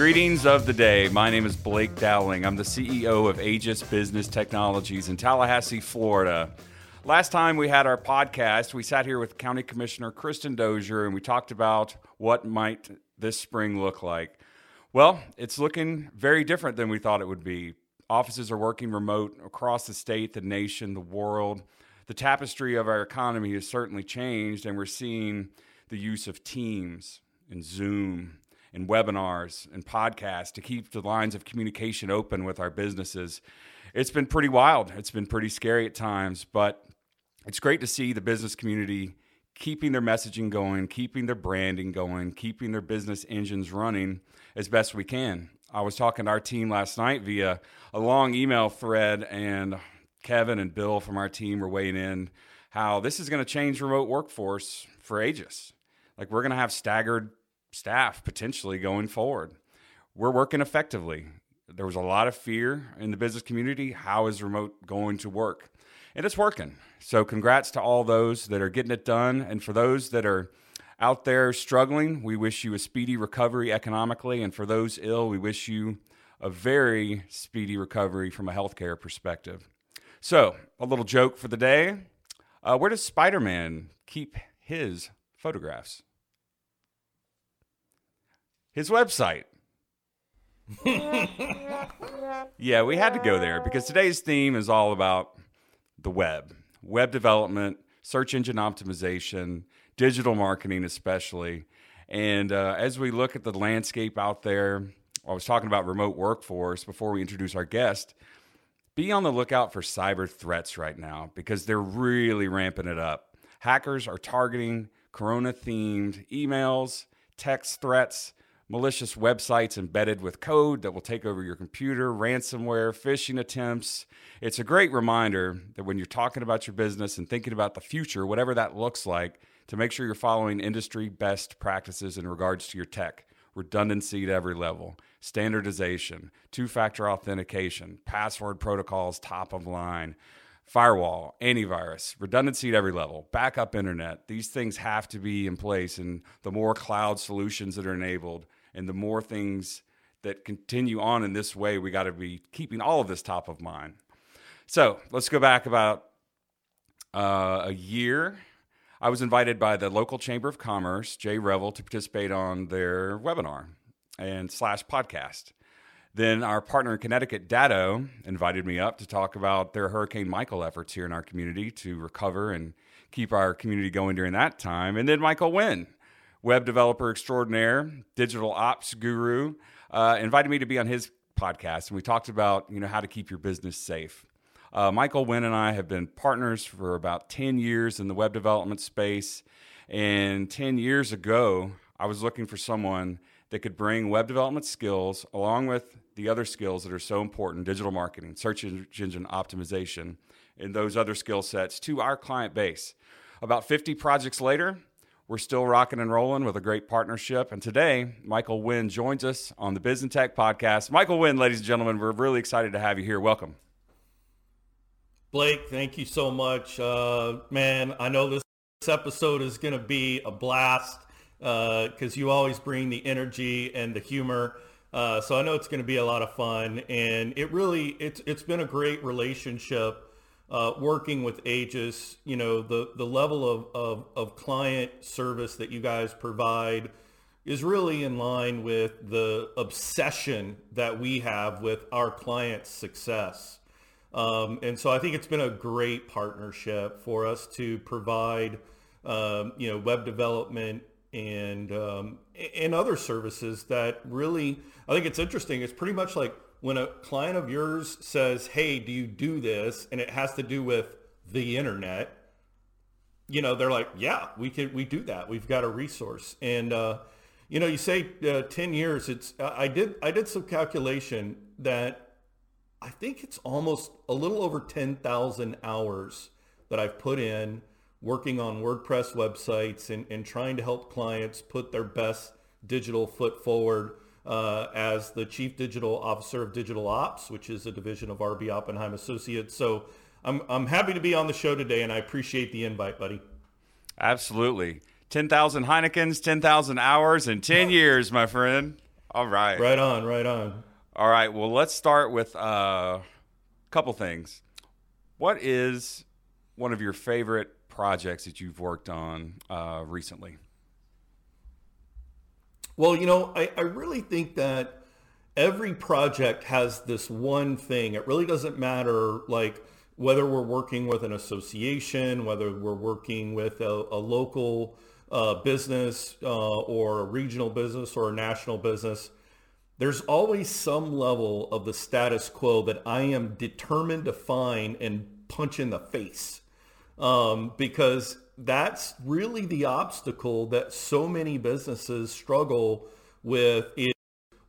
Greetings of the day. My name is Blake Dowling. I'm the CEO of Aegis Business Technologies in Tallahassee, Florida. Last time we had our podcast, we sat here with County Commissioner Kristin Dozier and we talked about what might this spring look like. Well, it's looking very different than we thought it would be. Offices are working remote across the state, the nation, the world. The tapestry of our economy has certainly changed, and we're seeing the use of Teams and Zoom and webinars and podcasts to keep the lines of communication open with our businesses. It's been pretty wild. It's been pretty scary at times, but it's great to see the business community keeping their messaging going, keeping their branding going, keeping their business engines running as best we can. I was talking to our team last night via a long email thread, and Kevin and Bill from our team were weighing in how this is going to change remote workforce for Aegis. Like we're going to have staggered staff potentially going forward. We're working effectively. There was a lot of fear in the business community. How is remote going to work? And it's working. So, congrats to all those that are getting it done. And for those that are out there struggling, we wish you a speedy recovery economically. And for those ill, we wish you a very speedy recovery from a healthcare perspective. So, a little joke for the day. Uh, where does Spider Man keep his photographs? His website. yeah, we had to go there because today's theme is all about the web, web development, search engine optimization, digital marketing, especially. And uh, as we look at the landscape out there, I was talking about remote workforce before we introduce our guest. Be on the lookout for cyber threats right now because they're really ramping it up. Hackers are targeting corona themed emails, text threats, malicious websites embedded with code that will take over your computer, ransomware, phishing attempts. It's a great reminder that when you're talking about your business and thinking about the future, whatever that looks like, to make sure you're following industry best practices in regards to your tech. Redundancy at every level, standardization, two factor authentication, password protocols top of line, firewall, antivirus, redundancy at every level, backup internet. These things have to be in place. And the more cloud solutions that are enabled, and the more things that continue on in this way, we got to be keeping all of this top of mind. So let's go back about uh, a year. I was invited by the local Chamber of Commerce, Jay Revell, to participate on their webinar and slash podcast. Then our partner in Connecticut, Datto, invited me up to talk about their Hurricane Michael efforts here in our community to recover and keep our community going during that time. And then Michael Wynn, web developer extraordinaire, digital ops guru, uh, invited me to be on his podcast, and we talked about you know how to keep your business safe. Uh, Michael Wynn and I have been partners for about 10 years in the web development space. And 10 years ago, I was looking for someone that could bring web development skills along with the other skills that are so important digital marketing, search engine optimization, and those other skill sets to our client base. About 50 projects later, we're still rocking and rolling with a great partnership. And today, Michael Wynn joins us on the Biz and Tech podcast. Michael Wynn, ladies and gentlemen, we're really excited to have you here. Welcome. Blake, thank you so much. Uh, man, I know this episode is going to be a blast because uh, you always bring the energy and the humor. Uh, so I know it's going to be a lot of fun. And it really, it's, it's been a great relationship uh, working with Aegis, you know, the, the level of, of, of client service that you guys provide is really in line with the obsession that we have with our clients' success. Um, and so I think it's been a great partnership for us to provide, um, you know, web development and um, and other services that really I think it's interesting. It's pretty much like when a client of yours says, "Hey, do you do this?" and it has to do with the internet, you know, they're like, "Yeah, we could we do that. We've got a resource." And uh, you know, you say uh, 10 years, it's I did I did some calculation that I think it's almost a little over 10,000 hours that I've put in working on WordPress websites and, and trying to help clients put their best digital foot forward uh, as the Chief Digital Officer of Digital Ops, which is a division of RB Oppenheim Associates. So I'm, I'm happy to be on the show today, and I appreciate the invite, buddy. Absolutely. 10,000 Heinekens, 10,000 hours, and 10 years, my friend. All right. Right on, right on. All right. Well, let's start with uh, a couple things. What is one of your favorite projects that you've worked on uh, recently? Well, you know, I, I really think that every project has this one thing. It really doesn't matter like whether we're working with an association, whether we're working with a, a local uh, business uh, or a regional business or a national business, there's always some level of the status quo that I am determined to find and punch in the face. Um, because that's really the obstacle that so many businesses struggle with is,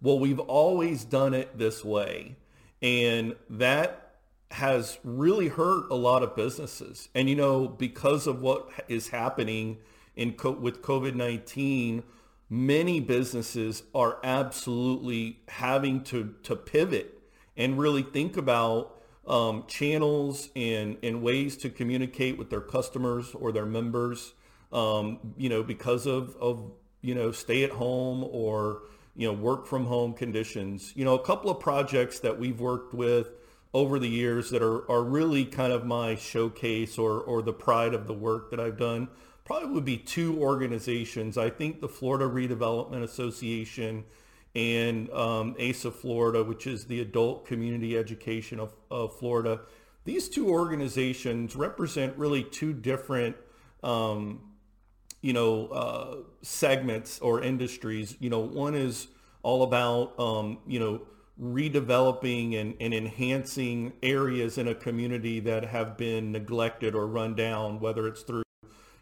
well, we've always done it this way. And that has really hurt a lot of businesses. And, you know, because of what is happening in co- with COVID-19, many businesses are absolutely having to, to pivot and really think about um, channels and, and ways to communicate with their customers or their members, um, you know, because of, of, you know, stay at home or, you know, work from home conditions. You know, a couple of projects that we've worked with over the years that are, are really kind of my showcase or, or the pride of the work that I've done probably would be two organizations. I think the Florida Redevelopment Association and um, ASA Florida, which is the Adult Community Education of, of Florida. These two organizations represent really two different, um, you know, uh, segments or industries. You know, one is all about, um, you know, redeveloping and, and enhancing areas in a community that have been neglected or run down, whether it's through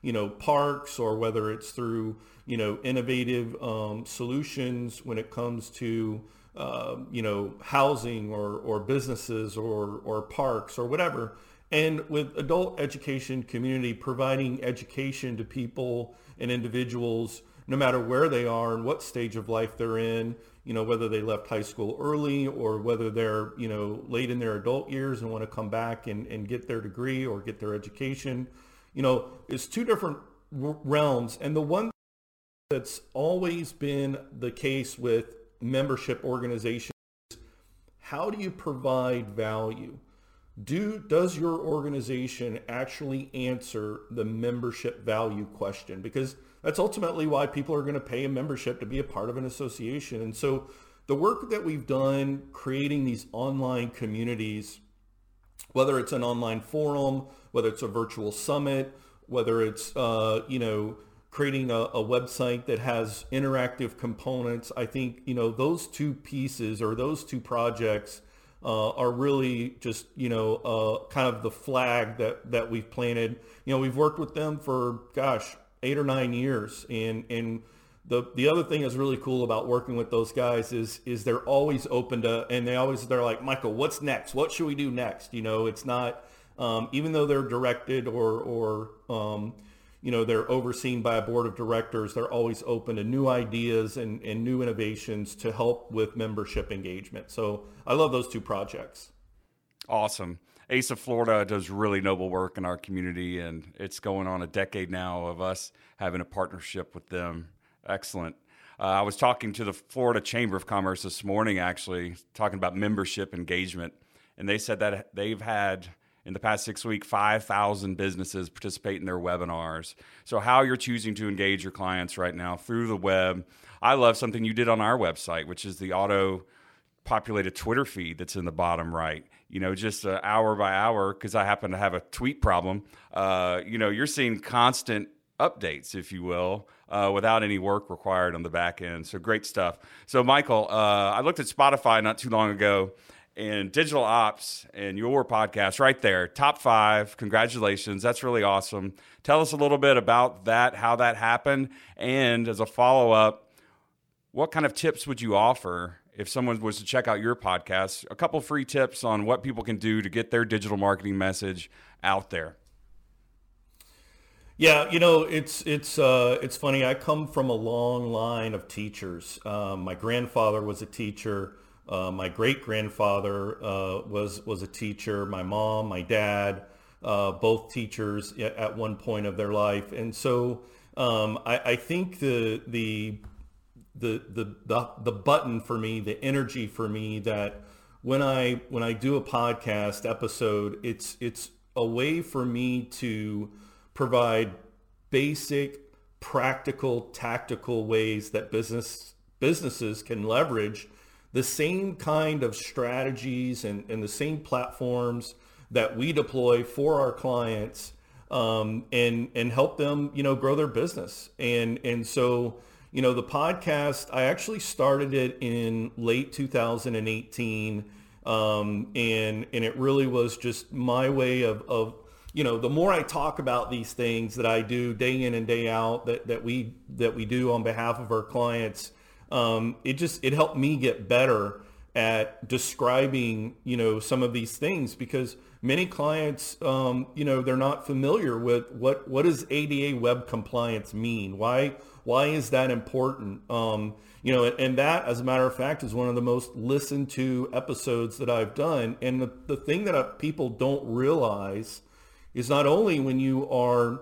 you know, parks or whether it's through, you know, innovative um, solutions when it comes to, uh, you know, housing or, or businesses or, or parks or whatever. And with adult education community, providing education to people and individuals, no matter where they are and what stage of life they're in, you know, whether they left high school early or whether they're, you know, late in their adult years and want to come back and, and get their degree or get their education you know, it's two different realms. And the one that's always been the case with membership organizations, how do you provide value? Do, does your organization actually answer the membership value question? Because that's ultimately why people are going to pay a membership to be a part of an association. And so the work that we've done creating these online communities, whether it's an online forum, whether it's a virtual summit, whether it's, uh, you know, creating a, a, website that has interactive components. I think, you know, those two pieces or those two projects uh, are really just, you know, uh, kind of the flag that, that we've planted. You know, we've worked with them for, gosh, eight or nine years. And, and the, the other thing that's really cool about working with those guys is, is they're always open to, and they always, they're like, Michael, what's next? What should we do next? You know, it's not, um, even though they're directed or, or um, you know, they're overseen by a board of directors, they're always open to new ideas and, and new innovations to help with membership engagement. So I love those two projects. Awesome. ASA Florida does really noble work in our community, and it's going on a decade now of us having a partnership with them. Excellent. Uh, I was talking to the Florida Chamber of Commerce this morning, actually, talking about membership engagement, and they said that they've had in the past six weeks, 5,000 businesses participate in their webinars. So, how you're choosing to engage your clients right now through the web. I love something you did on our website, which is the auto populated Twitter feed that's in the bottom right. You know, just uh, hour by hour, because I happen to have a tweet problem. Uh, you know, you're seeing constant updates, if you will, uh, without any work required on the back end. So great stuff. So, Michael, uh, I looked at Spotify not too long ago and digital ops and your podcast right there, top five. Congratulations. That's really awesome. Tell us a little bit about that, how that happened. And as a follow up, what kind of tips would you offer if someone was to check out your podcast? A couple free tips on what people can do to get their digital marketing message out there. Yeah, you know, it's it's uh, it's funny. I come from a long line of teachers. Um, my grandfather was a teacher. Uh, my great grandfather uh, was was a teacher. My mom, my dad, uh, both teachers at one point of their life, and so um, I, I, think the the the, the the the button for me, the energy for me that when I when I do a podcast episode, it's it's a way for me to provide basic, practical, tactical ways that business businesses can leverage the same kind of strategies and, and the same platforms that we deploy for our clients um, and and help them you know grow their business. And and so you know the podcast I actually started it in late 2018 um, and and it really was just my way of of you know the more I talk about these things that I do day in and day out that that we that we do on behalf of our clients um, it just it helped me get better at describing you know some of these things because many clients um, you know they're not familiar with what what does ADA web compliance mean? Why why is that important? Um, you know and that as a matter of fact is one of the most listened to episodes that I've done. And the, the thing that people don't realize is not only when you are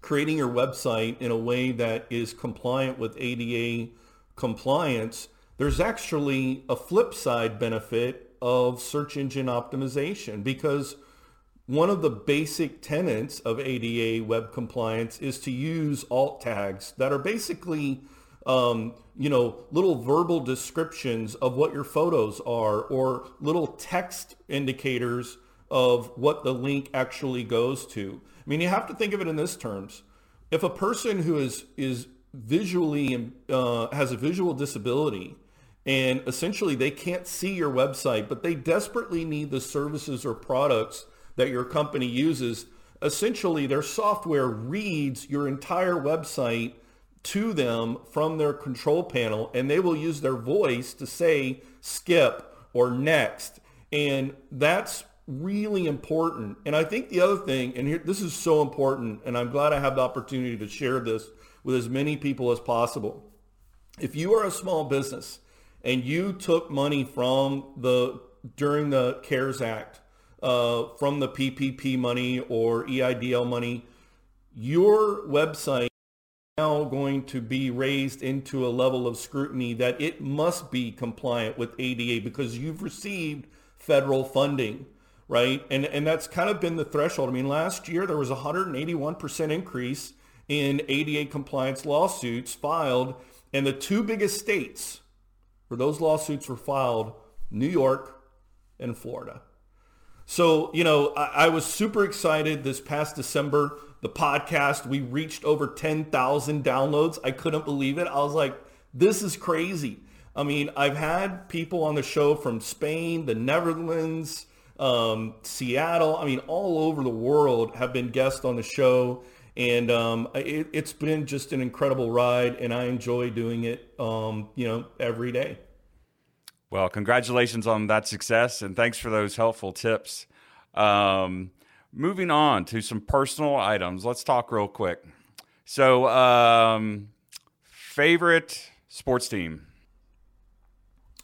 creating your website in a way that is compliant with ADA compliance, there's actually a flip side benefit of search engine optimization because one of the basic tenets of ADA web compliance is to use alt tags that are basically um, you know, little verbal descriptions of what your photos are or little text indicators of what the link actually goes to. I mean, you have to think of it in this terms. If a person who is, is visually uh, has a visual disability and essentially they can't see your website, but they desperately need the services or products that your company uses. Essentially, their software reads your entire website to them from their control panel, and they will use their voice to say skip or next. And that's really important. And I think the other thing, and here, this is so important, and I'm glad I have the opportunity to share this with as many people as possible. If you are a small business and you took money from the during the CARES Act, uh, from the PPP money or EIDL money, your website is now going to be raised into a level of scrutiny that it must be compliant with ADA because you've received federal funding, right? And and that's kind of been the threshold. I mean, last year there was a 181% increase in ADA compliance lawsuits filed. And the two biggest states where those lawsuits were filed, New York and Florida. So, you know, I, I was super excited this past December. The podcast, we reached over 10,000 downloads. I couldn't believe it. I was like, this is crazy. I mean, I've had people on the show from Spain, the Netherlands, um, Seattle. I mean, all over the world have been guests on the show. And um, it, has been just an incredible ride, and I enjoy doing it, um, you know, every day. Well, congratulations on that success, and thanks for those helpful tips. Um, moving on to some personal items, let's talk real quick. So, um, favorite sports team?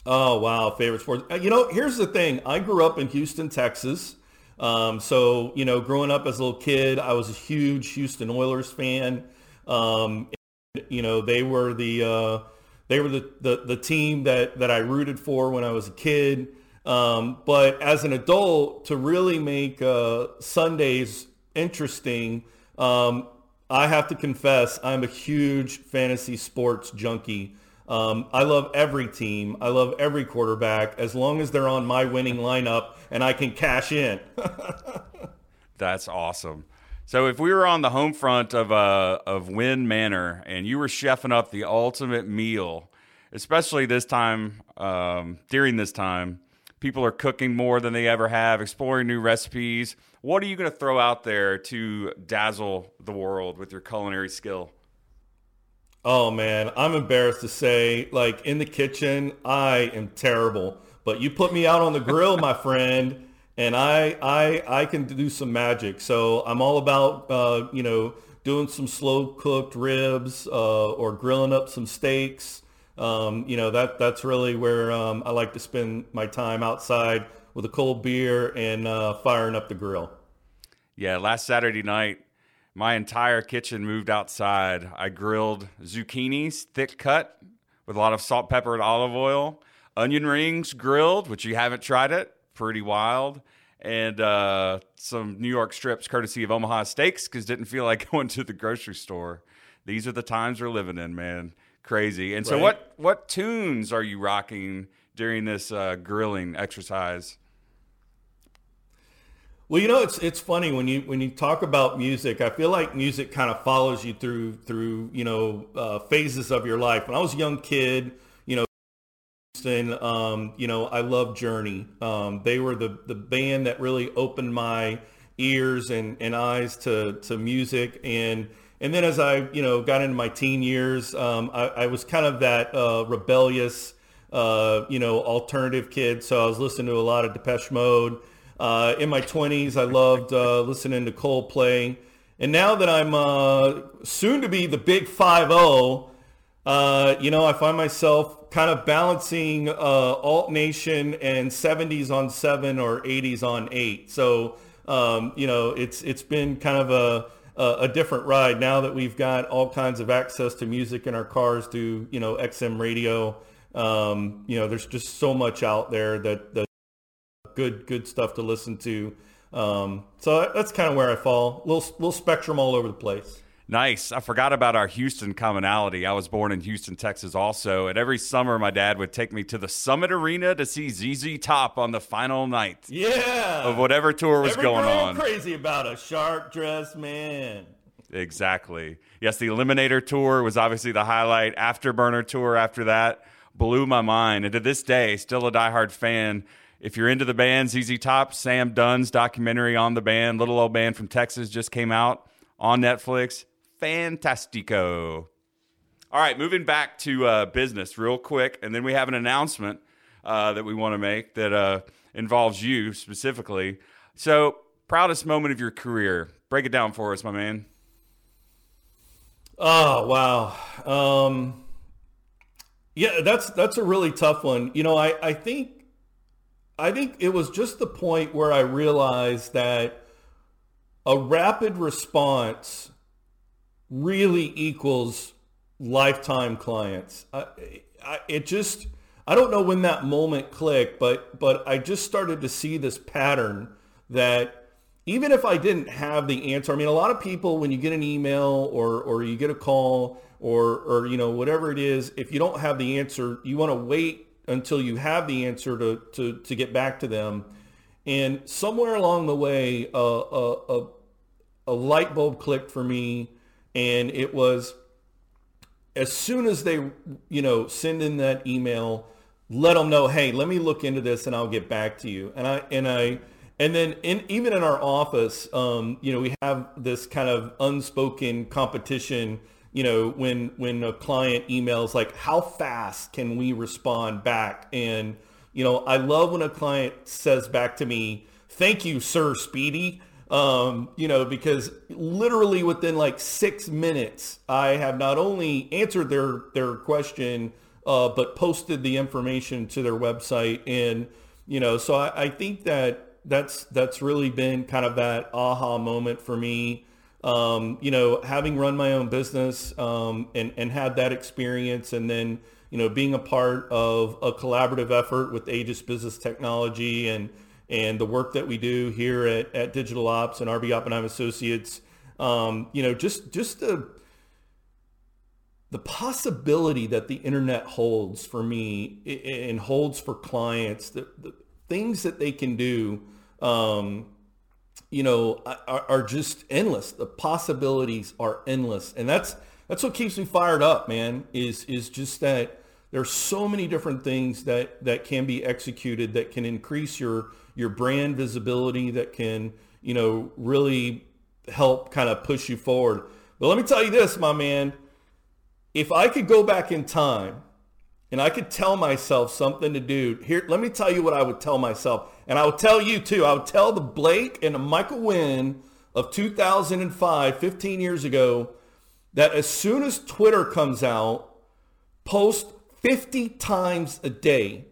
Oh wow, favorite sports. Uh, you know, here's the thing. I grew up in Houston, Texas. Um, so, you know, growing up as a little kid, I was a huge Houston Oilers fan. Um, and, you know, they were the uh, they were the, the, the team that that I rooted for when I was a kid. Um, but as an adult, to really make uh, Sundays interesting, um, I have to confess I'm a huge fantasy sports junkie. Um, I love every team. I love every quarterback as long as they're on my winning lineup and I can cash in. That's awesome. So if we were on the home front of uh, of Wynn Manor and you were chefing up the ultimate meal, especially this time um, during this time, people are cooking more than they ever have, exploring new recipes. What are you going to throw out there to dazzle the world with your culinary skill? Oh man, I'm embarrassed to say, like in the kitchen, I am terrible. But you put me out on the grill, my friend, and I I I can do some magic. So I'm all about uh, you know doing some slow cooked ribs uh, or grilling up some steaks. Um, you know that that's really where um, I like to spend my time outside with a cold beer and uh, firing up the grill. Yeah, last Saturday night my entire kitchen moved outside. I grilled zucchinis, thick cut, with a lot of salt, pepper, and olive oil. Onion rings grilled, which you haven't tried it, pretty wild. And uh, some New York strips, courtesy of Omaha Steaks, because didn't feel like going to the grocery store. These are the times we're living in, man. Crazy. And so, Right. what what tunes are you rocking during this uh, grilling exercise? Well, you know, it's it's funny when you when you talk about music. I feel like music kind of follows you through through you know uh, phases of your life. When I was a young kid, you know, Houston, um, you know, I loved Journey. Um, they were the the band that really opened my ears and, and eyes to to music and and then as I you know got into my teen years, um, I, I was kind of that uh, rebellious uh, you know alternative kid. So I was listening to a lot of Depeche Mode. Uh, in my 20s, I loved uh, listening to Coldplay. And now that I'm uh, soon to be the big 5-0, uh, you know, I find myself kind of balancing uh, alt nation and 70s on 7 or 80s on 8. So, um, you know, it's it's been kind of a, a, different ride now that we've got all kinds of access to music in our cars through, you know, XM radio. Um, you know, there's just so much out there that, that good good stuff to listen to. Um, so that's kind of where I fall. Little little spectrum all over the place. Nice. I forgot about our Houston commonality. I was born in Houston, Texas, also. And every summer, my dad would take me to the Summit Arena to see ZZ Top on the final night Yeah. of whatever tour was Every going on. Crazy about a sharp dressed man. Exactly. Yes, the Eliminator tour was obviously the highlight. Afterburner tour after that blew my mind. And to this day, still a diehard fan. If you're into the band, ZZ Top, Sam Dunn's documentary on the band, Little Old Band from Texas, just came out on Netflix. Fantastico. All right, moving back to uh, business real quick. And then we have an announcement uh, that we want to make that uh, involves you specifically. So, proudest moment of your career. Break it down for us, my man. Oh wow. Um, yeah, that's that's a really tough one. You know, I, I think I think it was just the point where I realized that a rapid response really equals lifetime clients. I, I, it just I don't know when that moment clicked, but but I just started to see this pattern that even if I didn't have the answer, I mean, a lot of people, when you get an email or, or you get a call or, or, you know, whatever it is, if you don't have the answer, you want to wait until you have the answer to, to, to get back to them. And somewhere along the way, a, a, a light bulb clicked for me and it was as soon as they, you know, send in that email, let them know, hey, let me look into this and I'll get back to you. And I, and I, and then in, even in our office, um, you know, we have this kind of unspoken competition, you know, when, when a client emails like, how fast can we respond back? And, you know, I love when a client says back to me, thank you, sir, Speedy. Um, you know, because literally within like six minutes, I have not only answered their, their question, uh, but posted the information to their website. And, you know, so I, I think that that's, that's really been kind of that aha moment for me. Um, you know, having run my own business, um, and, and had that experience and then, you know, being a part of a collaborative effort with Aegis Business Technology and, and the work that we do here at, at Digital Ops and RB Oppenheim Associates, um, you know, just just the the possibility that the internet holds for me and holds for clients, the, the things that they can do, um, you know, are, are just endless. The possibilities are endless, and that's that's what keeps me fired up, man. Is is just that there's so many different things that that can be executed that can increase your your brand visibility, that can you know really help kind of push you forward. But let me tell you this, my man. If I could go back in time and I could tell myself something to do, here, let me tell you what I would tell myself. And I would tell you too. I would tell the Blake and the Michael Wynn of 2005, 15 years ago, that as soon as Twitter comes out, post 50 times a day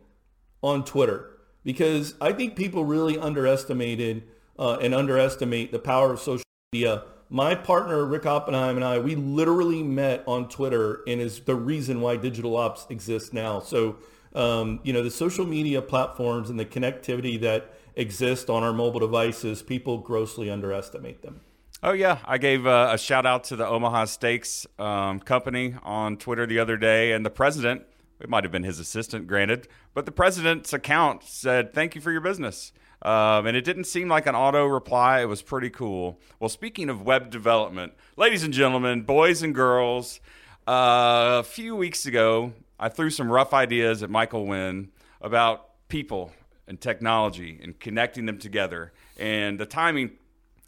on Twitter because I think people really underestimated uh, and underestimate the power of social media my partner Rick Oppenheim and I, we literally met on Twitter, and is the reason why Digital Ops exists now. So, um, you know, the social media platforms and the connectivity that exist on our mobile devices, people grossly underestimate them. Oh yeah, I gave uh, a shout out to the Omaha Steaks um, company on Twitter the other day, and the president. It might have been his assistant, granted, but the president's account said, "Thank you for your business." Um, and it didn't seem like an auto reply. It was pretty cool. Well, speaking of web development, ladies and gentlemen, boys and girls, uh, a few weeks ago, I threw some rough ideas at Michael Wynn about people and technology and connecting them together. And the timing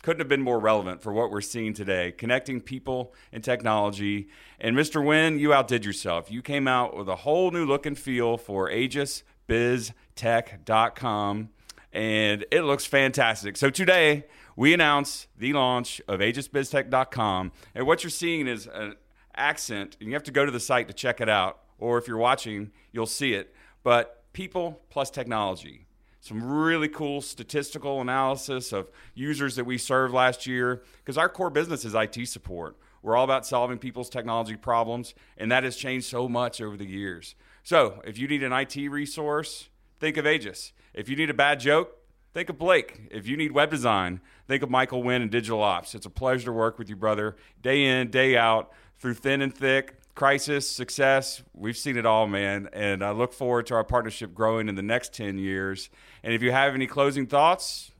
couldn't have been more relevant for what we're seeing today connecting people and technology. And Mr. Wynn, you outdid yourself. You came out with a whole new look and feel for aegisbiztech.com, and it looks fantastic. So today, we announce the launch of aegisbiztech.com. And what you're seeing is an accent, and you have to go to the site to check it out. Or if you're watching, you'll see it. But people plus technology some really cool statistical analysis of users that we served last year because our core business is IT support. We're all about solving people's technology problems, and that has changed so much over the years. So, if you need an IT resource, think of Aegis. If you need a bad joke, think of Blake. If you need web design, think of Michael Wynn and Digital Ops. It's a pleasure to work with you, brother, day in, day out, through thin and thick crisis, success. We've seen it all, man. And I look forward to our partnership growing in the next 10 years. And if you have any closing thoughts,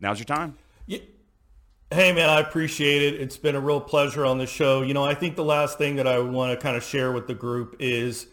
now's your time. Yeah. Hey, man, I appreciate it. It's been a real pleasure on the show. You know, I think the last thing that I want to kind of share with the group is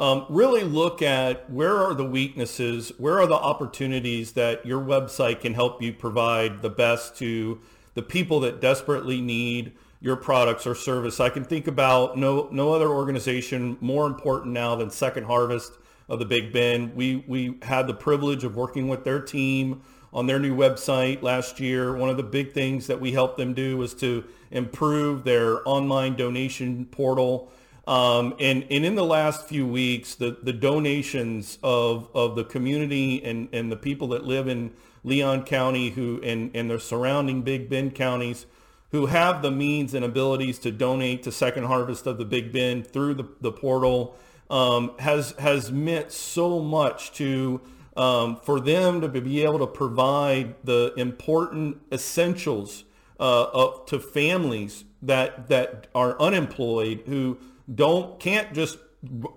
um, really look at where are the weaknesses, where are the opportunities that your website can help you provide the best to the people that desperately need your products or service. I can think about no no other organization more important now than Second Harvest of the Big Bend. We we had the privilege of working with their team on their new website last year. One of the big things that we helped them do was to improve their online donation portal. Um, and, and in the last few weeks, the, the donations of, of the community and, and the people that live in Leon County who and, and the surrounding Big Bend counties who have the means and abilities to donate to Second Harvest of the Big Bend through the, the portal um, has has meant so much to um, for them to be able to provide the important essentials uh, of, to families that that are unemployed who don't can't just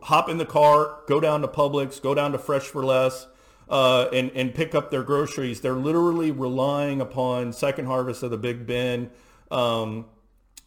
hop in the car, go down to Publix, go down to Fresh for Less, uh, and and pick up their groceries. They're literally relying upon Second Harvest of the Big Bend um,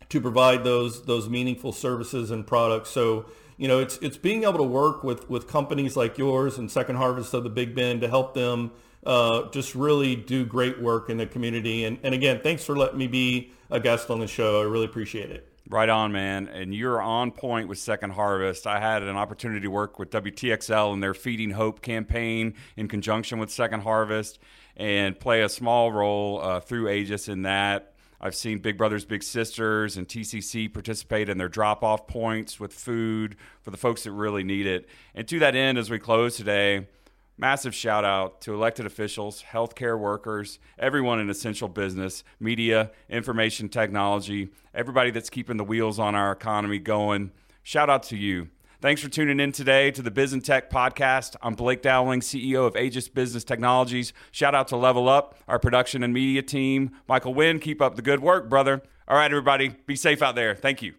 to provide those those meaningful services and products. So you know, it's it's being able to work with with companies like yours and Second Harvest of the Big Bend to help them uh, just really do great work in the community. And and again, thanks for letting me be a guest on the show. I really appreciate it. Right on, man. And you're on point with Second Harvest. I had an opportunity to work with WTXL and their Feeding Hope campaign in conjunction with Second Harvest and play a small role uh, through Aegis in that. I've seen Big Brothers Big Sisters and TCC participate in their drop off points with food for the folks that really need it. And to that end, as we close today, massive shout out to elected officials, healthcare workers, everyone in essential business, media, information technology, everybody that's keeping the wheels on our economy going. Shout out to you. Thanks for tuning in today to the Biz and Tech podcast. I'm Blake Dowling, CEO of Aegis Business Technologies. Shout out to Level Up, our production and media team. Michael Wynn, keep up the good work, brother. All right, everybody, be safe out there. Thank you.